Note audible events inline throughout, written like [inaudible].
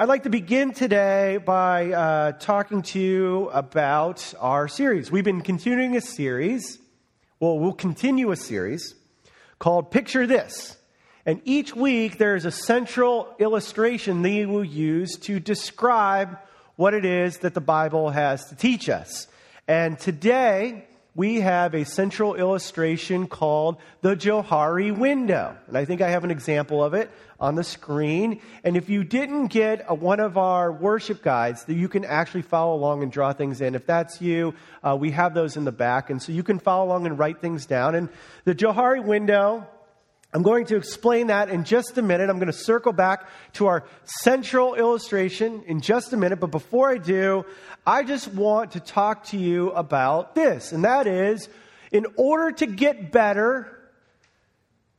I'd like to begin today by uh, talking to you about our series. We've been continuing a series, well, we'll continue a series called Picture This. And each week there's a central illustration that we will use to describe what it is that the Bible has to teach us. And today, we have a central illustration called the Johari window. And I think I have an example of it on the screen. And if you didn't get a, one of our worship guides, that you can actually follow along and draw things in. If that's you, uh, we have those in the back. And so you can follow along and write things down. And the Johari window I'm going to explain that in just a minute. I'm going to circle back to our central illustration in just a minute. But before I do, I just want to talk to you about this. And that is, in order to get better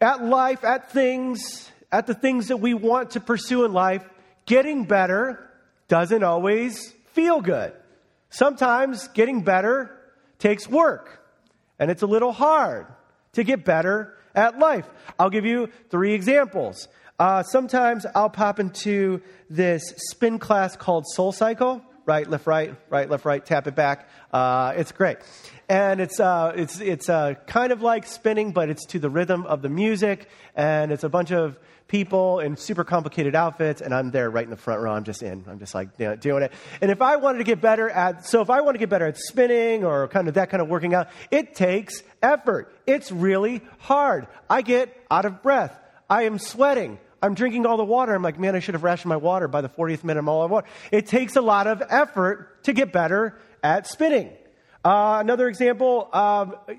at life, at things, at the things that we want to pursue in life, getting better doesn't always feel good. Sometimes getting better takes work. And it's a little hard to get better at life. I'll give you three examples. Uh, sometimes I'll pop into this spin class called Soul Cycle. Right, left, right, right, left, right, tap it back. Uh, it's great. And it's, uh, it's, it's uh, kind of like spinning, but it's to the rhythm of the music. And it's a bunch of people in super complicated outfits, and I'm there right in the front row. I'm just in. I'm just like you know, doing it. And if I wanted to get better at, so if I want to get better at spinning or kind of that kind of working out, it takes effort. It's really hard. I get out of breath. I am sweating. I'm drinking all the water. I'm like, man, I should have rationed my water by the 40th minute. I'm all out of water. It takes a lot of effort to get better at spinning. Uh, another example,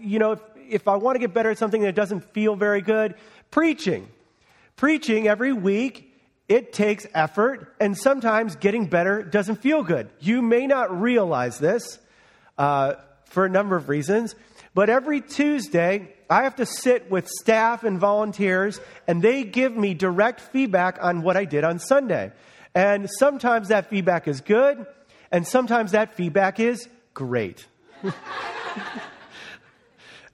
you know, if, if I want to get better at something that doesn't feel very good, preaching. Preaching every week, it takes effort, and sometimes getting better doesn't feel good. You may not realize this uh, for a number of reasons, but every Tuesday, I have to sit with staff and volunteers, and they give me direct feedback on what I did on Sunday. And sometimes that feedback is good, and sometimes that feedback is great. [laughs]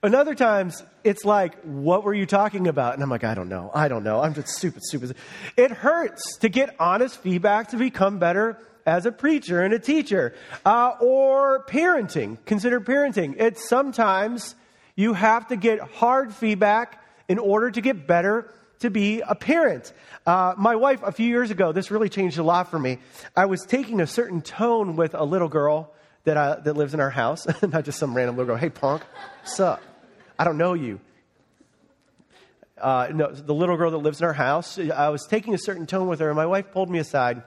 And other times, it's like, what were you talking about? And I'm like, I don't know. I don't know. I'm just stupid, stupid. It hurts to get honest feedback to become better as a preacher and a teacher. Uh, or parenting. Consider parenting. It's sometimes you have to get hard feedback in order to get better to be a parent. Uh, my wife, a few years ago, this really changed a lot for me. I was taking a certain tone with a little girl that, uh, that lives in our house, [laughs] not just some random little girl. Hey, punk, sup? I don't know you. Uh, no, the little girl that lives in our house, I was taking a certain tone with her, and my wife pulled me aside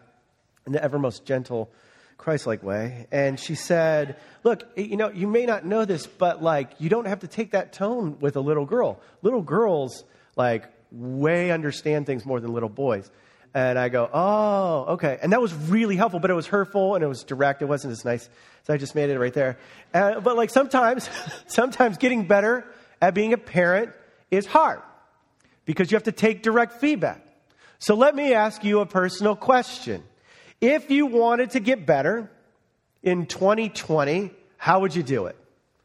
in the ever most gentle, Christ like way. And she said, Look, you know, you may not know this, but like, you don't have to take that tone with a little girl. Little girls, like, way understand things more than little boys. And I go, oh, okay. And that was really helpful, but it was hurtful and it was direct. It wasn't as nice. So I just made it right there. Uh, but like sometimes, [laughs] sometimes getting better at being a parent is hard because you have to take direct feedback. So let me ask you a personal question. If you wanted to get better in 2020, how would you do it?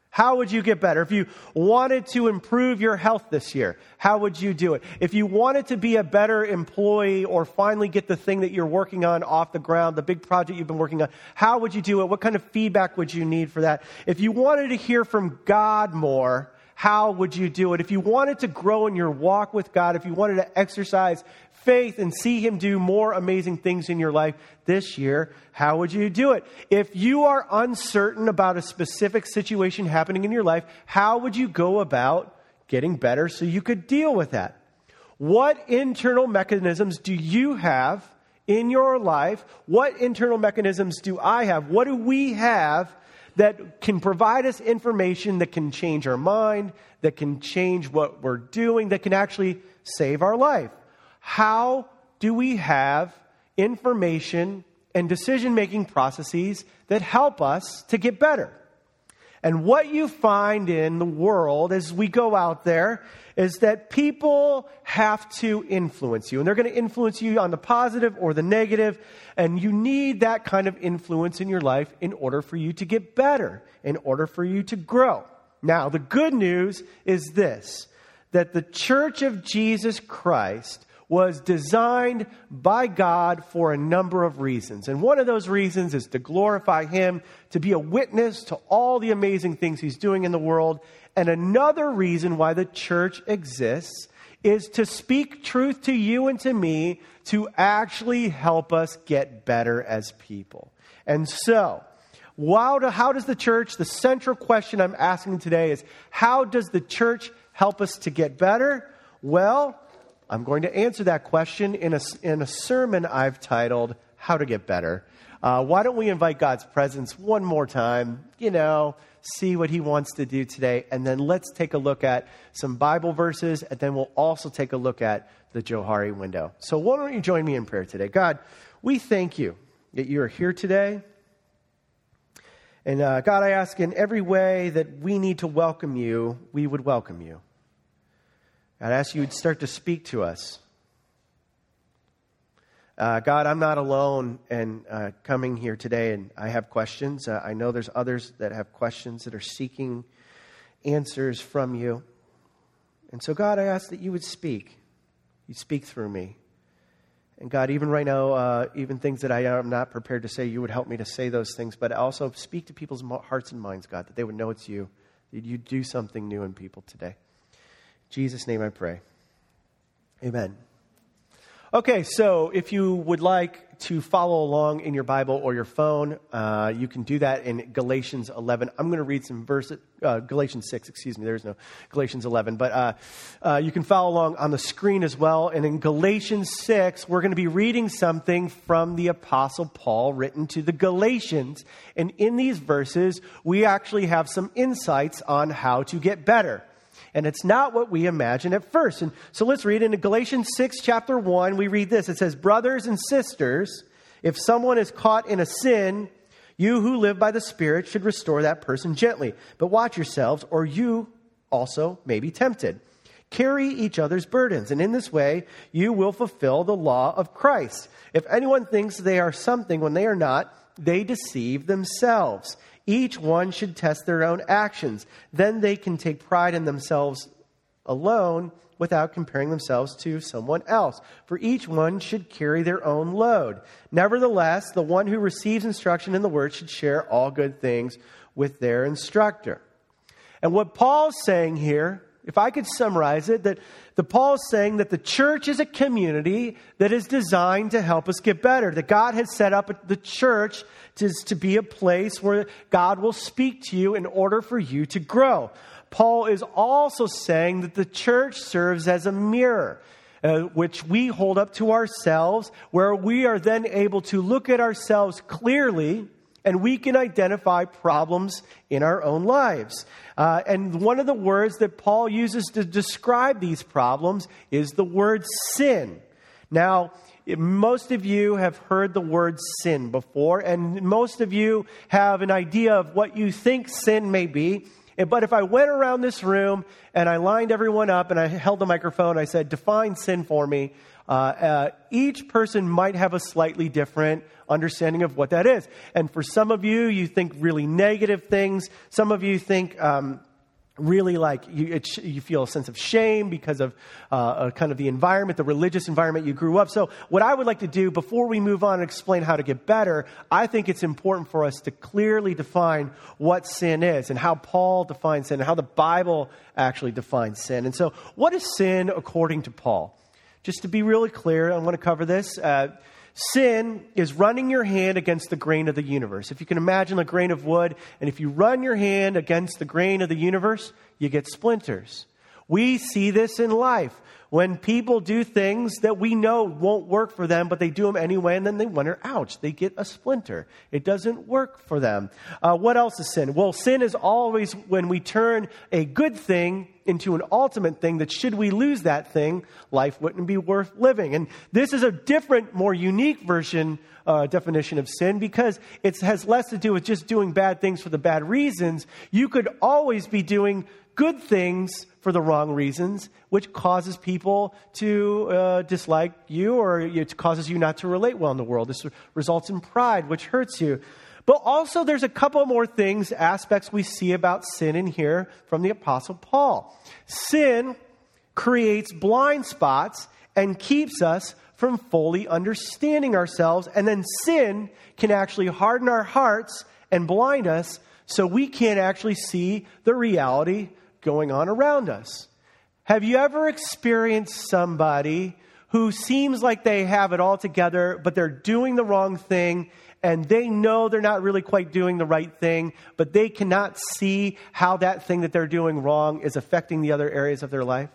How would you get better? If you wanted to improve your health this year, how would you do it? If you wanted to be a better employee or finally get the thing that you're working on off the ground, the big project you've been working on, how would you do it? What kind of feedback would you need for that? If you wanted to hear from God more, how would you do it? If you wanted to grow in your walk with God, if you wanted to exercise faith and see Him do more amazing things in your life this year, how would you do it? If you are uncertain about a specific situation happening in your life, how would you go about getting better so you could deal with that? What internal mechanisms do you have in your life? What internal mechanisms do I have? What do we have that can provide us information that can change our mind, that can change what we're doing, that can actually save our life? how do we have information and decision making processes that help us to get better? And what you find in the world as we go out there is that people have to influence you. And they're going to influence you on the positive or the negative, And you need that kind of influence in your life in order for you to get better, in order for you to grow. Now, the good news is this that the church of Jesus Christ was designed by God for a number of reasons. And one of those reasons is to glorify Him, to be a witness to all the amazing things He's doing in the world. And another reason why the church exists is to speak truth to you and to me to actually help us get better as people. And so, how does the church, the central question I'm asking today is how does the church help us to get better? Well, I'm going to answer that question in a, in a sermon I've titled, How to Get Better. Uh, why don't we invite God's presence one more time? You know, see what He wants to do today. And then let's take a look at some Bible verses, and then we'll also take a look at the Johari window. So, why don't you join me in prayer today? God, we thank you that you are here today. And uh, God, I ask in every way that we need to welcome you, we would welcome you. I'd ask you would start to speak to us. Uh, God, I'm not alone and uh, coming here today, and I have questions. Uh, I know there's others that have questions that are seeking answers from you. And so, God, I ask that you would speak. You speak through me. And God, even right now, uh, even things that I am not prepared to say, you would help me to say those things, but also speak to people's hearts and minds, God, that they would know it's you, that you do something new in people today. Jesus' name I pray. Amen. Okay, so if you would like to follow along in your Bible or your phone, uh, you can do that in Galatians 11. I'm going to read some verses, uh, Galatians 6, excuse me, there's no Galatians 11, but uh, uh, you can follow along on the screen as well. And in Galatians 6, we're going to be reading something from the Apostle Paul written to the Galatians. And in these verses, we actually have some insights on how to get better and it's not what we imagine at first. And so let's read in Galatians 6, chapter 1, we read this. It says, Brothers and sisters, if someone is caught in a sin, you who live by the Spirit should restore that person gently. But watch yourselves, or you also may be tempted. Carry each other's burdens, and in this way you will fulfill the law of Christ. If anyone thinks they are something when they are not, they deceive themselves. Each one should test their own actions. Then they can take pride in themselves alone without comparing themselves to someone else. For each one should carry their own load. Nevertheless, the one who receives instruction in the word should share all good things with their instructor. And what Paul's saying here, if I could summarize it, that the Paul is saying that the church is a community that is designed to help us get better. That God has set up the church to, to be a place where God will speak to you in order for you to grow. Paul is also saying that the church serves as a mirror. Uh, which we hold up to ourselves, where we are then able to look at ourselves clearly and we can identify problems in our own lives. Uh, and one of the words that Paul uses to describe these problems is the word sin. Now, most of you have heard the word sin before, and most of you have an idea of what you think sin may be. But if I went around this room and I lined everyone up and I held the microphone, I said, Define sin for me, uh, uh, each person might have a slightly different understanding of what that is. And for some of you, you think really negative things. Some of you think, um, really like you, it, you, feel a sense of shame because of uh, uh, kind of the environment, the religious environment you grew up. So, what I would like to do before we move on and explain how to get better, I think it's important for us to clearly define what sin is and how Paul defines sin and how the Bible actually defines sin. And so, what is sin according to Paul? Just to be really clear, I want to cover this. Uh, sin is running your hand against the grain of the universe. If you can imagine a grain of wood, and if you run your hand against the grain of the universe, you get splinters. We see this in life when people do things that we know won't work for them, but they do them anyway, and then they wonder, ouch, they get a splinter. It doesn't work for them. Uh, what else is sin? Well, sin is always when we turn a good thing into an ultimate thing that should we lose that thing, life wouldn't be worth living. And this is a different, more unique version, uh, definition of sin because it has less to do with just doing bad things for the bad reasons. You could always be doing good things for the wrong reasons, which causes people to uh, dislike you or it causes you not to relate well in the world. This results in pride, which hurts you. But also, there's a couple more things, aspects we see about sin in here from the Apostle Paul. Sin creates blind spots and keeps us from fully understanding ourselves. And then sin can actually harden our hearts and blind us so we can't actually see the reality going on around us. Have you ever experienced somebody who seems like they have it all together, but they're doing the wrong thing and they know they're not really quite doing the right thing, but they cannot see how that thing that they're doing wrong is affecting the other areas of their life?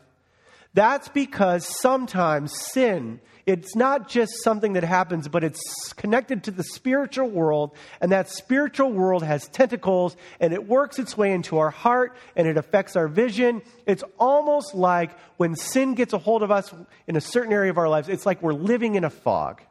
That's because sometimes sin it's not just something that happens, but it's connected to the spiritual world, and that spiritual world has tentacles, and it works its way into our heart, and it affects our vision. It's almost like when sin gets a hold of us in a certain area of our lives, it's like we're living in a fog.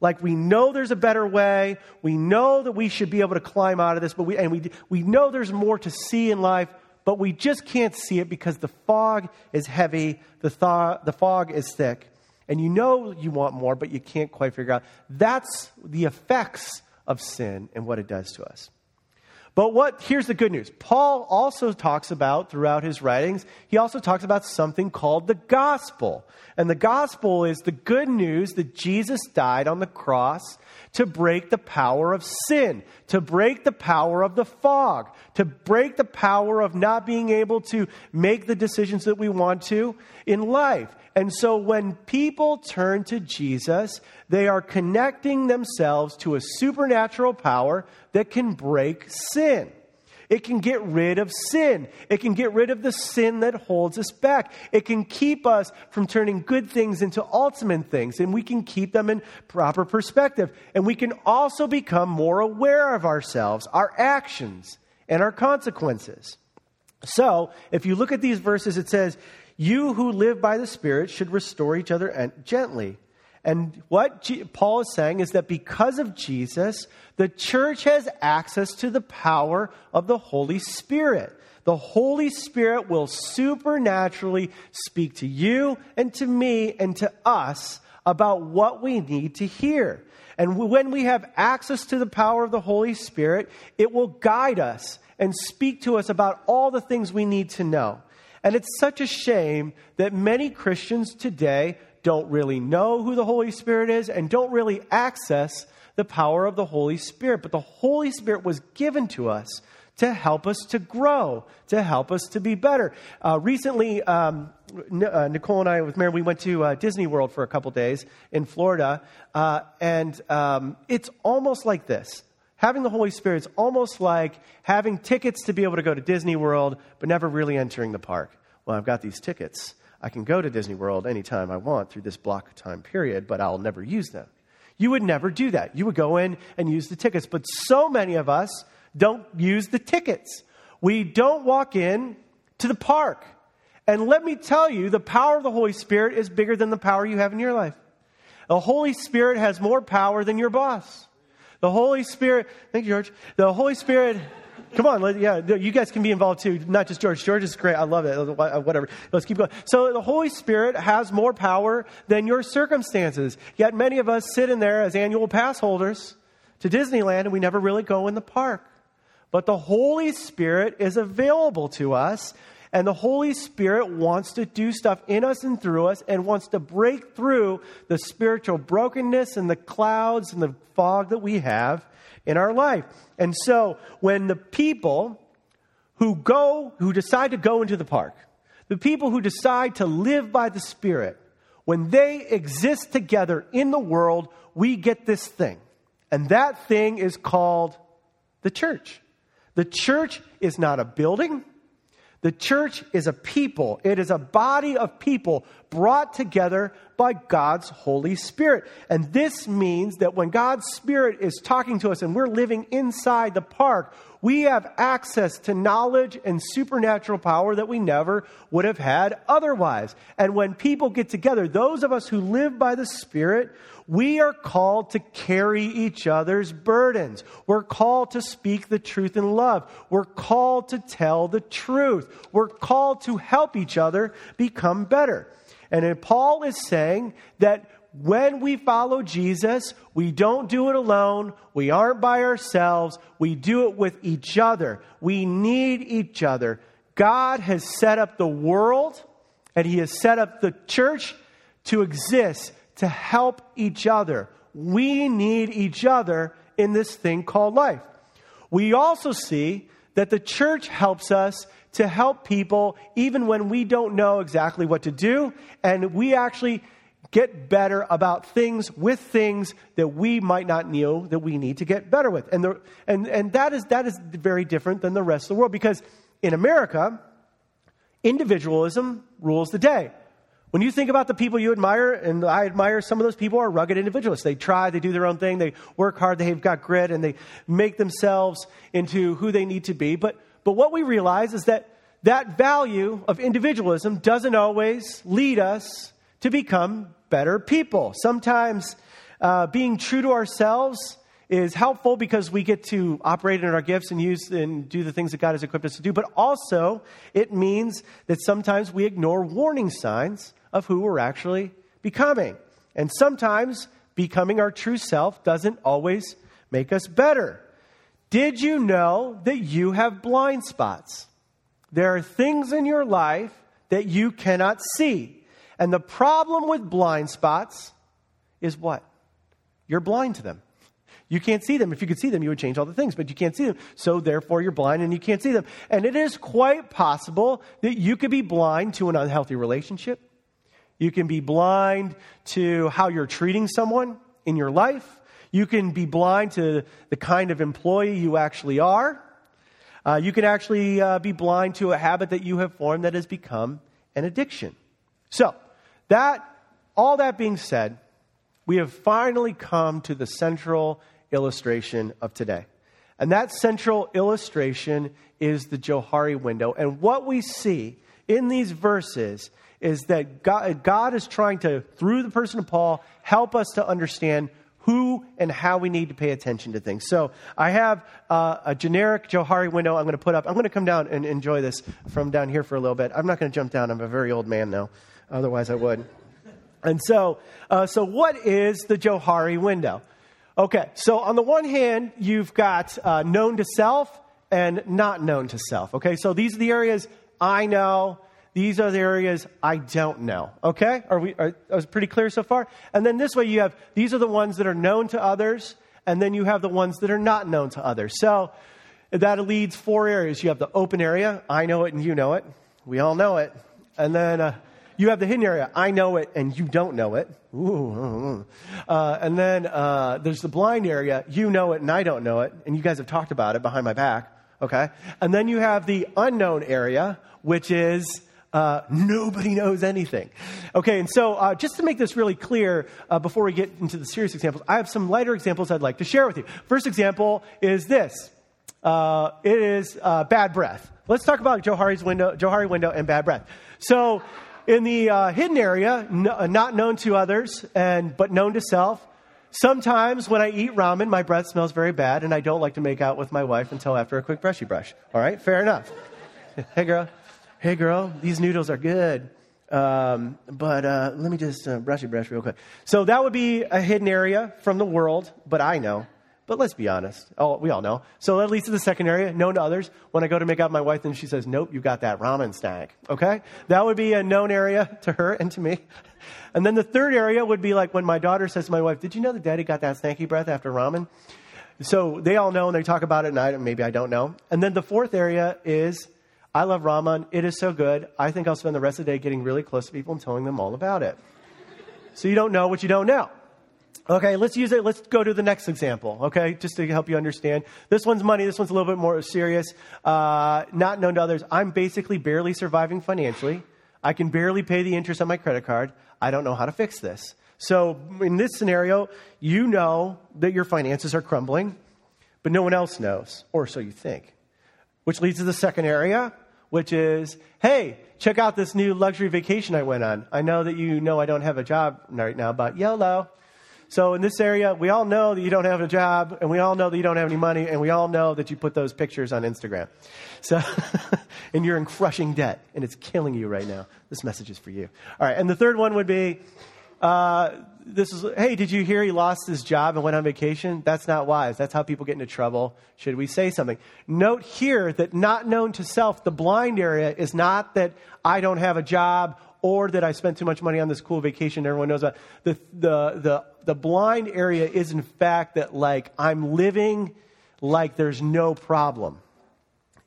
Like we know there's a better way, we know that we should be able to climb out of this, but we, and we, we know there's more to see in life, but we just can't see it because the fog is heavy, the, thaw, the fog is thick and you know you want more, but you can't quite figure out. That's the effects of sin and what it does to us. But what here's the good news. Paul also talks about throughout his writings, he also talks about something called the gospel. And the gospel is the good news that Jesus died on the cross to break the power of sin, to break the power of the fog, to break the power of not being able to make the decisions that we want to in life. And so when people turn to Jesus, they are connecting themselves to a supernatural power that can break sin. It can get rid of sin. It can get rid of the sin that holds us back. It can keep us from turning good things into ultimate things, and we can keep them in proper perspective. And we can also become more aware of ourselves, our actions, and our consequences. So, if you look at these verses, it says, you who live by the Spirit should restore each other gently. And what G- Paul is saying is that because of Jesus, the church has access to the power of the Holy Spirit. The Holy Spirit will supernaturally speak to you and to me and to us about what we need to hear. And when we have access to the power of the Holy Spirit, it will guide us and speak to us about all the things we need to know. And it's such a shame that many Christians today don't really know who the Holy Spirit is and don't really access the power of the Holy Spirit. But the Holy Spirit was given to us to help us to grow, to help us to be better. Uh, recently, um, uh, Nicole and I, with Mary, we went to uh, Disney World for a couple days in Florida, uh, and um, it's almost like this having the Holy Spirit is almost like having tickets to be able to go to Disney World, but never really entering the park. Well, I've got these tickets. I can go to Disney World anytime I want through this block of time period, but I'll never use them. You would never do that. You would go in and use the tickets. But so many of us don't use the tickets. We don't walk in to the park. And let me tell you, the power of the Holy Spirit is bigger than the power you have in your life. The Holy Spirit has more power than your boss. The Holy Spirit, thank you, George. The Holy Spirit, come on, yeah, you guys can be involved too, not just George. George is great. I love it. Uh, whatever. Let's keep going. So the Holy Spirit has more power than your circumstances. Yet many of us sit in there as annual pass holders to Disneyland and we never really go in the park. But the Holy Spirit is available to us and the Holy Spirit wants to do stuff in us and through us and wants to break through the spiritual brokenness and the clouds and the fog that we have in our life. And so when the people who go, who decide to go into the park, the people who decide to live by the Spirit, when they exist together in the world, we get this thing. And that thing is called the church. The church is not a building. The church is a people, it is a body of people brought together by God's Holy Spirit. And this means that when God's Spirit is talking to us and we're living inside the park, we have access to knowledge and supernatural power that we never would have had otherwise. And when people get together, those of us who live by the Spirit, we are called to carry each other's burdens. We're called to speak the truth in love. We're called to tell the truth. We're called to help each other become better. And Paul is saying that when we follow Jesus, we don't do it alone. We aren't by ourselves. We do it with each other. We need each other. God has set up the world and He has set up the church to exist to help each other. We need each other in this thing called life. We also see that the church helps us to help people even when we don't know exactly what to do, and we actually get better about things with things that we might not know that we need to get better with. And, the, and, and that, is, that is very different than the rest of the world because in America, individualism rules the day. When you think about the people you admire, and I admire some of those people are rugged individualists. They try, they do their own thing, they work hard, they've got grit, and they make themselves into who they need to be. But, but what we realize is that that value of individualism doesn't always lead us to become better people. Sometimes uh, being true to ourselves is helpful because we get to operate in our gifts and use and do the things that God has equipped us to do, but also it means that sometimes we ignore warning signs of who we're actually becoming. And sometimes becoming our true self doesn't always make us better. Did you know that you have blind spots? There are things in your life that you cannot see. And the problem with blind spots is what? You're blind to them. You can't see them. If you could see them, you would change all the things, but you can't see them. So therefore, you're blind and you can't see them. And it is quite possible that you could be blind to an unhealthy relationship. You can be blind to how you're treating someone in your life. You can be blind to the kind of employee you actually are. Uh, you can actually uh, be blind to a habit that you have formed that has become an addiction. So, that, all that being said, we have finally come to the central illustration of today. And that central illustration is the Johari window. And what we see in these verses is that God, God, is trying to, through the person of Paul, help us to understand who and how we need to pay attention to things. So I have uh, a generic Johari window I'm going to put up. I'm going to come down and enjoy this from down here for a little bit. I'm not going to jump down. I'm a very old man now. Otherwise, I would. And so, uh, so what is the Johari window? Okay, so on the one hand, you've got uh, known to self and not known to self. Okay, so these are the areas I know. These are the areas I don't know. Okay, are we? Are, are pretty clear so far? And then this way, you have these are the ones that are known to others, and then you have the ones that are not known to others. So that leads four areas. You have the open area. I know it, and you know it. We all know it. And then uh, you have the hidden area. I know it and you don't know it. Ooh, uh, and then uh, there's the blind area. You know it and I don't know it. And you guys have talked about it behind my back. Okay. And then you have the unknown area, which is uh, nobody knows anything. Okay, and so uh, just to make this really clear uh, before we get into the serious examples, I have some lighter examples I'd like to share with you. First example is this uh, it is uh, bad breath. Let's talk about Johari's window, Johari window and bad breath. So, in the uh, hidden area, not known to others, and but known to self, sometimes when I eat ramen, my breath smells very bad, and I don't like to make out with my wife until after a quick brushy brush. All right, fair enough. [laughs] hey, girl. Hey, girl. These noodles are good. Um, but uh, let me just uh, brushy brush real quick. So that would be a hidden area from the world, but I know. But let's be honest. Oh, we all know. So that leads to the second area, known to others. When I go to make out my wife, and she says, Nope, you got that ramen snack. Okay? That would be a known area [laughs] to her and to me. And then the third area would be like when my daughter says to my wife, Did you know that daddy got that snacky breath after ramen? So they all know and they talk about it, and I, maybe I don't know. And then the fourth area is I love ramen. It is so good. I think I'll spend the rest of the day getting really close to people and telling them all about it. So you don't know what you don't know. Okay, let's use it. Let's go to the next example, okay, just to help you understand. This one's money. This one's a little bit more serious. Uh, not known to others. I'm basically barely surviving financially. I can barely pay the interest on my credit card. I don't know how to fix this. So, in this scenario, you know that your finances are crumbling, but no one else knows, or so you think. Which leads to the second area, which is hey, check out this new luxury vacation I went on. I know that you know I don't have a job right now, but YOLO. So in this area, we all know that you don't have a job, and we all know that you don't have any money, and we all know that you put those pictures on Instagram. So, [laughs] and you're in crushing debt, and it's killing you right now. This message is for you. All right, and the third one would be, uh, this is, hey, did you hear he lost his job and went on vacation? That's not wise. That's how people get into trouble. Should we say something? Note here that not known to self, the blind area is not that I don't have a job or that I spent too much money on this cool vacation everyone knows about. The, the, the, the blind area is, in fact, that like I'm living like there's no problem.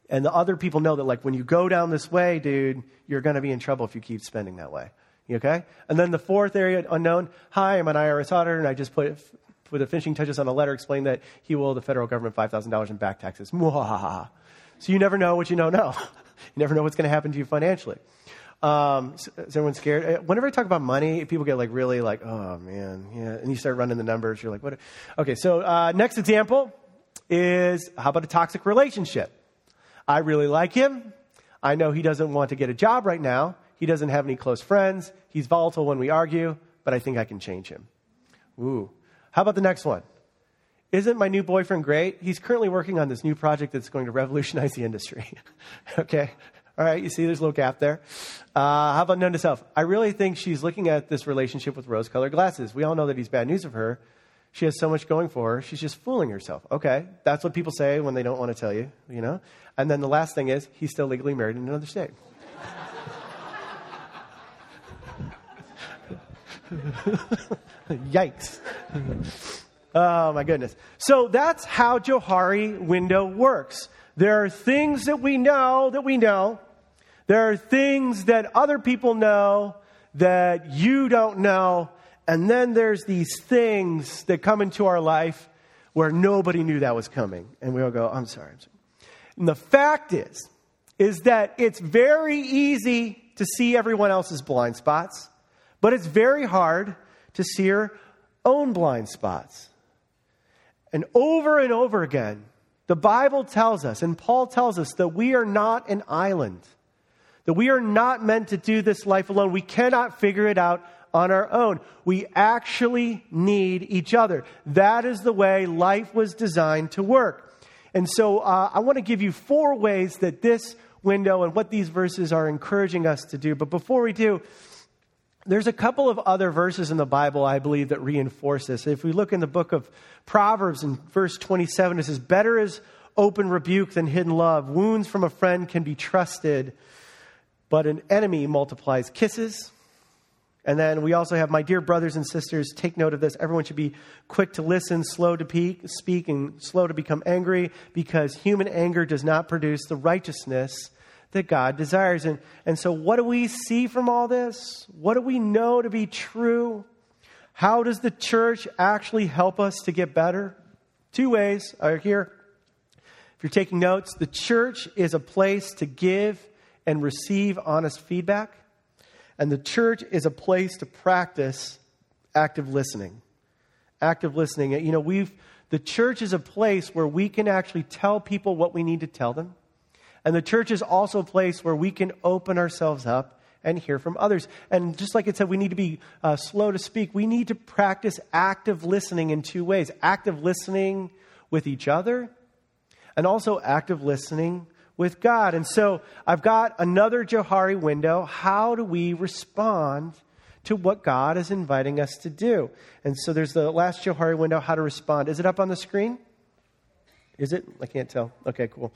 And the other people know that, like, when you go down this way, dude, you're going to be in trouble if you keep spending that way. Okay? And then the fourth area, unknown. Hi, I'm an IRS auditor, and I just put, put the finishing touches on a letter explaining that he will the federal government $5,000 in back taxes. Mwahaha. [laughs] So you never know what you don't know. [laughs] you never know what's going to happen to you financially. Um, is everyone scared? Uh, whenever I talk about money, people get like really like, oh man, yeah. And you start running the numbers. You're like, what? Okay, so uh, next example is how about a toxic relationship? I really like him. I know he doesn't want to get a job right now. He doesn't have any close friends. He's volatile when we argue, but I think I can change him. Ooh. How about the next one? Isn't my new boyfriend great? He's currently working on this new project that's going to revolutionize the industry. [laughs] okay. All right. You see there's a little gap there. Uh, how about none to self? I really think she's looking at this relationship with rose colored glasses. We all know that he's bad news of her. She has so much going for her. She's just fooling herself. Okay. That's what people say when they don't want to tell you, you know? And then the last thing is he's still legally married in another state. [laughs] Yikes. oh, my goodness. So that's how Johari window works. There are things that we know that we know. There are things that other people know that you don't know. And then there's these things that come into our life where nobody knew that was coming. And we all go, I'm sorry. I'm sorry. And the fact is, is that it's very easy to see everyone else's blind spots, but it's very hard to see your own blind spots. And over and over again, the Bible tells us, and Paul tells us, that we are not an island, that we are not meant to do this life alone. We cannot figure it out on our own. We actually need each other. That is the way life was designed to work. And so uh, I want to give you four ways that this window and what these verses are encouraging us to do. But before we do, there's a couple of other verses in the Bible, I believe, that reinforce this. If we look in the book of Proverbs in verse 27, it says, Better is open rebuke than hidden love. Wounds from a friend can be trusted, but an enemy multiplies kisses. And then we also have, my dear brothers and sisters, take note of this. Everyone should be quick to listen, slow to peak, speak, and slow to become angry, because human anger does not produce the righteousness that God desires. And, and so, what do we see from all this? What do we know to be true? How does the church actually help us to get better? Two ways are here. If you're taking notes, the church is a place to give and receive honest feedback. And the church is a place to practice active listening. Active listening. You know, we've, the church is a place where we can actually tell people what we need to tell them. And the church is also a place where we can open ourselves up and hear from others. And just like it said, we need to be uh, slow to speak. We need to practice active listening in two ways active listening with each other, and also active listening with God. And so I've got another Johari window. How do we respond to what God is inviting us to do? And so there's the last Johari window, how to respond. Is it up on the screen? Is it? I can't tell. Okay, cool.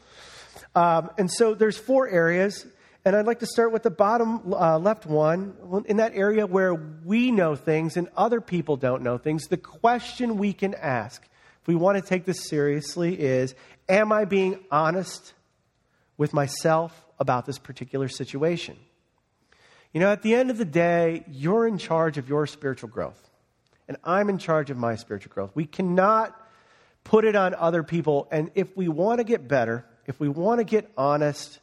Um, and so there's four areas. And I'd like to start with the bottom uh, left one. In that area where we know things and other people don't know things, the question we can ask, if we want to take this seriously, is Am I being honest with myself about this particular situation. You know, at the end of the day, you're in charge of your spiritual growth, and I'm in charge of my spiritual growth. We cannot put it on other people, and if we want to get better, if we want to get honest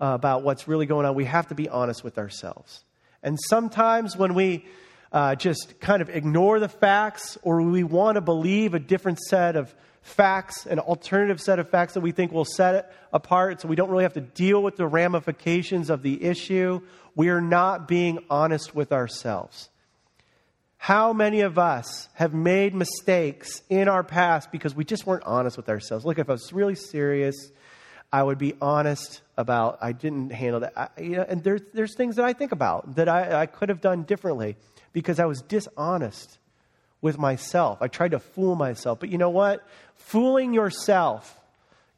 uh, about what's really going on, we have to be honest with ourselves. And sometimes when we uh, just kind of ignore the facts or we want to believe a different set of facts, an alternative set of facts that we think will set it apart so we don't really have to deal with the ramifications of the issue. We are not being honest with ourselves. How many of us have made mistakes in our past because we just weren't honest with ourselves? Look, if I was really serious, I would be honest about I didn't handle that. I, you know, and there's, there's things that I think about that I, I could have done differently because I was dishonest with myself. I tried to fool myself. But you know what? Fooling yourself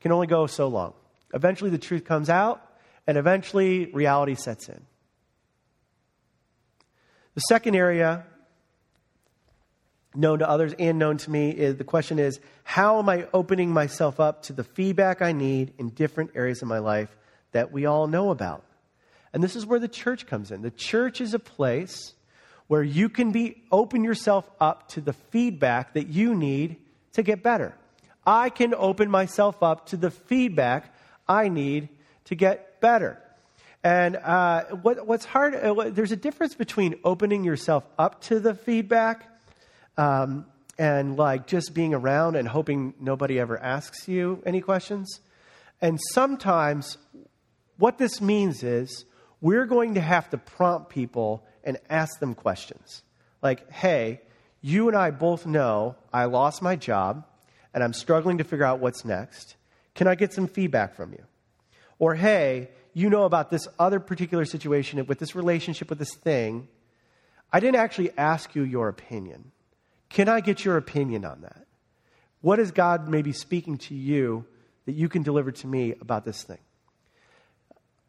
can only go so long. Eventually, the truth comes out, and eventually, reality sets in. The second area, known to others and known to me, is the question is how am I opening myself up to the feedback I need in different areas of my life that we all know about? And this is where the church comes in. The church is a place where you can be open yourself up to the feedback that you need to get better. I can open myself up to the feedback I need to get better. And uh, what, what's hard, uh, there's a difference between opening yourself up to the feedback um, and like just being around and hoping nobody ever asks you any questions. And sometimes what this means is we're going to have to prompt people and ask them questions. Like, hey, you and I both know I lost my job and I'm struggling to figure out what's next. Can I get some feedback from you? Or, hey, you know about this other particular situation with this relationship with this thing. I didn't actually ask you your opinion. Can I get your opinion on that? What is God maybe speaking to you that you can deliver to me about this thing?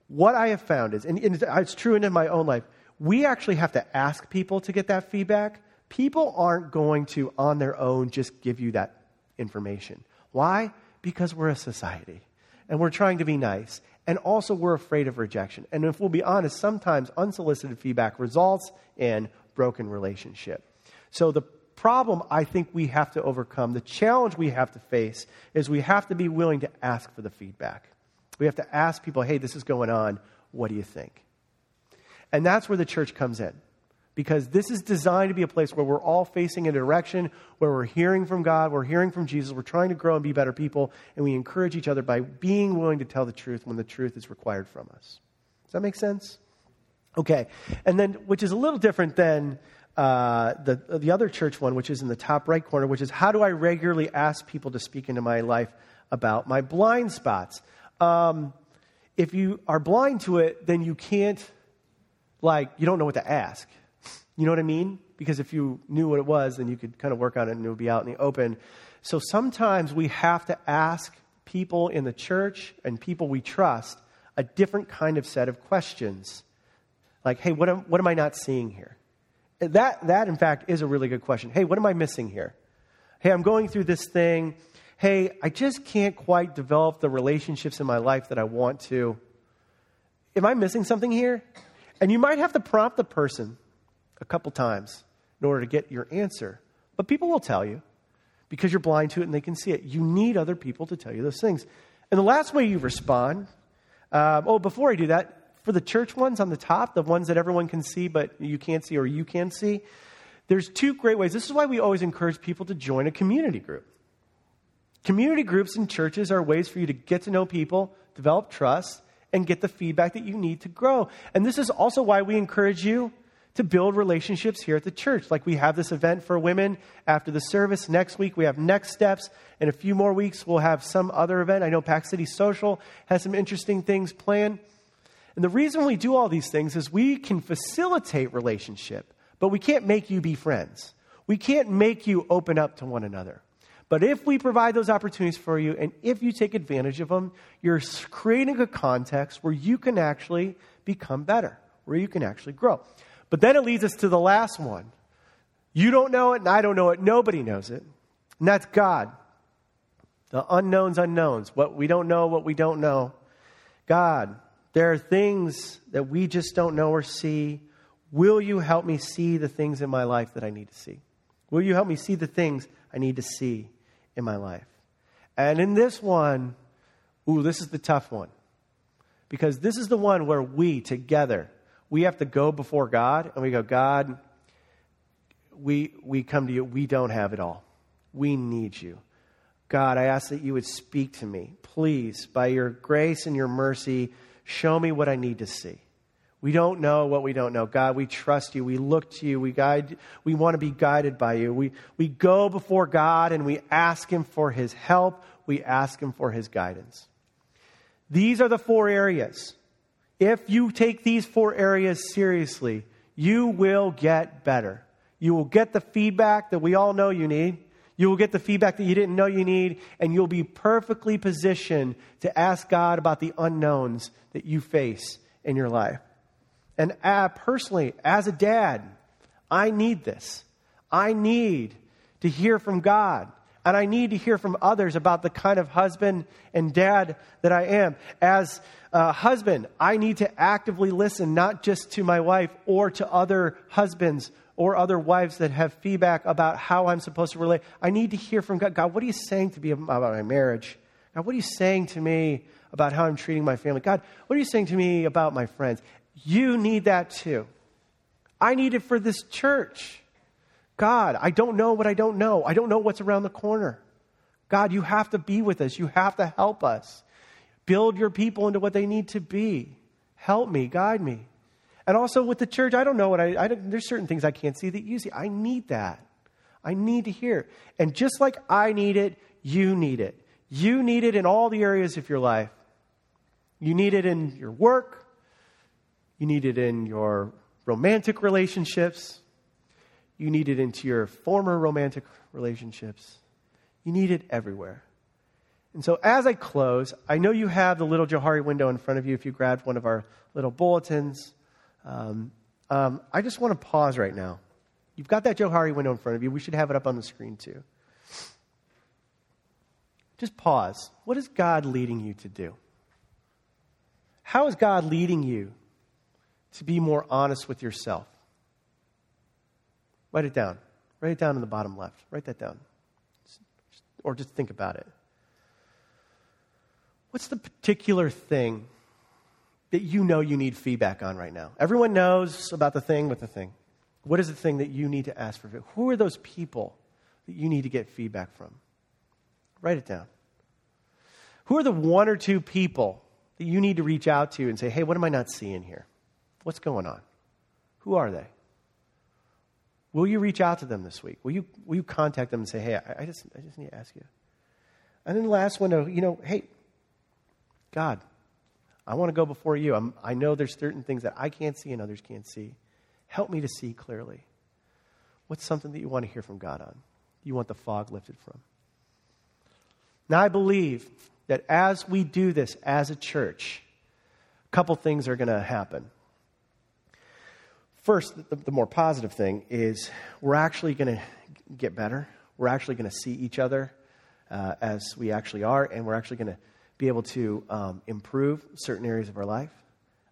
What I have found is, and it's true in my own life, we actually have to ask people to get that feedback. People aren't going to, on their own, just give you that information. Why? Because we're a society and we're trying to be nice. And also, we're afraid of rejection. And if we'll be honest, sometimes unsolicited feedback results in broken relationship. So, the problem I think we have to overcome, the challenge we have to face, is we have to be willing to ask for the feedback. We have to ask people, hey, this is going on. What do you think? And that's where the church comes in because this is designed to be a place where we're all facing a direction, where we're hearing from God, we're hearing from Jesus, we're trying to grow and be better people, and we encourage each other by being willing to tell the truth when the truth is required from us. Does that make sense? Okay, and then, which is a little different than uh, the, the other church one, which is in the top right corner, which is how do I regularly ask people to speak into my life about my blind spots? Um, if you are blind to it, then you can't, like, you don't know what to ask. You know what I mean? Because if you knew what it was, then you could kind of work on it and it would be out in the open. So sometimes we have to ask people in the church and people we trust a different kind of set of questions. Like, hey, what am, what am I not seeing here? That, that, in fact, is a really good question. Hey, what am I missing here? Hey, I'm going through this thing. Hey, I just can't quite develop the relationships in my life that I want to. Am I missing something here? And you might have to prompt the person a couple times in order to get your answer. But people will tell you because you're blind to it and they can see it. You need other people to tell you those things. And the last way you respond, uh, oh, before I do that, for the church ones on the top, the ones that everyone can see but you can't see or you can see, there's two great ways. This is why we always encourage people to join a community group. Community groups in churches are ways for you to get to know people, develop trust, and get the feedback that you need to grow. And this is also why we encourage you to build relationships here at the church. Like we have this event for women after the service. Next week, we have next steps. In a few more weeks, we'll have some other event. I know Pack City Social has some interesting things planned. And the reason we do all these things is we can facilitate relationship, but we can't make you be friends. We can't make you open up to one another. But if we provide those opportunities for you and if you take advantage of them, you're creating a context where you can actually become better, where you can actually grow. But then it leads us to the last one. You don't know it, and I don't know it. Nobody knows it. And that's God. The unknowns, unknowns. What we don't know, what we don't know. God, there are things that we just don't know or see. Will you help me see the things in my life that I need to see? Will you help me see the things I need to see in my life? And in this one, ooh, this is the tough one. Because this is the one where we together we have to go before God and we go, God, we, we come to you. We don't have it all. We need you. God, I ask that you would speak to me. Please, by your grace and your mercy, show me what I need to see. We don't know what we don't know. God, we trust you. We look to you. We guide we want to be guided by you. We we go before God and we ask him for his help. We ask him for his guidance. These are the four areas if you take these four areas seriously, you will get better. You will get the feedback that we all know you need. You will get the feedback that you didn't know you need, and you'll be perfectly positioned to ask God about the unknowns that you face in your life. And uh, personally, as a dad, I need this. I need to hear from God. And I need to hear from others about the kind of husband and dad that I am. As a husband, I need to actively listen, not just to my wife or to other husbands or other wives that have feedback about how I'm supposed to relate. I need to hear from God. God, what are you saying to me about my marriage? God, what are you saying to me about how I'm treating my family? God, what are you saying to me about my friends? You need that too. I need it for this church. God, I don't know what I don't know. I don't know what's around the corner. God, you have to be with us. You have to help us. Build your people into what they need to be. Help me, guide me. And also with the church, I don't know what I, I there's certain things I can't see that you see. I need that. I need to hear. And just like I need it, you need it. You need it in all the areas of your life. You need it in your work. You need it in your romantic relationships. You need it into your former romantic relationships. You need it everywhere. And so, as I close, I know you have the little Johari window in front of you if you grabbed one of our little bulletins. Um, um, I just want to pause right now. You've got that Johari window in front of you. We should have it up on the screen too. Just pause. What is God leading you to do? How is God leading you to be more honest with yourself? Write it down. Write it down in the bottom left. Write that down. Or just think about it. What's the particular thing that you know you need feedback on right now? Everyone knows about the thing with the thing. What is the thing that you need to ask for? Who are those people that you need to get feedback from? Write it down. Who are the one or two people that you need to reach out to and say, hey, what am I not seeing here? What's going on? Who are they? Will you reach out to them this week? Will you, will you contact them and say, hey, I, I just, I just need to ask you? And then the last one, you know, hey, God, I want to go before you. I'm, I know there's certain things that I can't see and others can't see. Help me to see clearly. What's something that you want to hear from God on? You want the fog lifted from? Now, I believe that as we do this as a church, a couple things are going to happen. First, the, the, more positive thing is we're actually going to get better. We're actually going to see each other uh, as we actually are, and we're actually going to be able to um, improve certain areas of our life.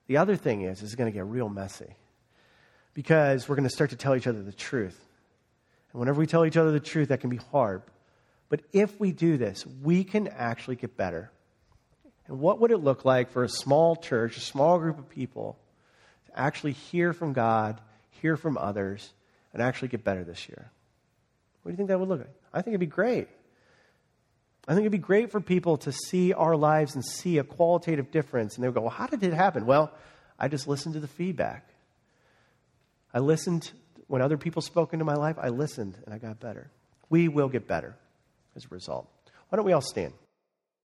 The other thing is, it's going to get real messy because we're going to start to tell each other the truth. And whenever we tell each other the truth, that can be hard. But if we do this, we can actually get better. And what would it look like for a small church, a small group of people, to actually hear from God, hear from others, and actually get better this year? What do you think that would look like? I think it'd be great. I think it'd be great for people to see our lives and see a qualitative difference. And they'll go, well, how did it happen? Well, I just listened to the feedback. I listened when other people spoke into my life, I listened and I got better. We will get better as a result. Why don't we all stand?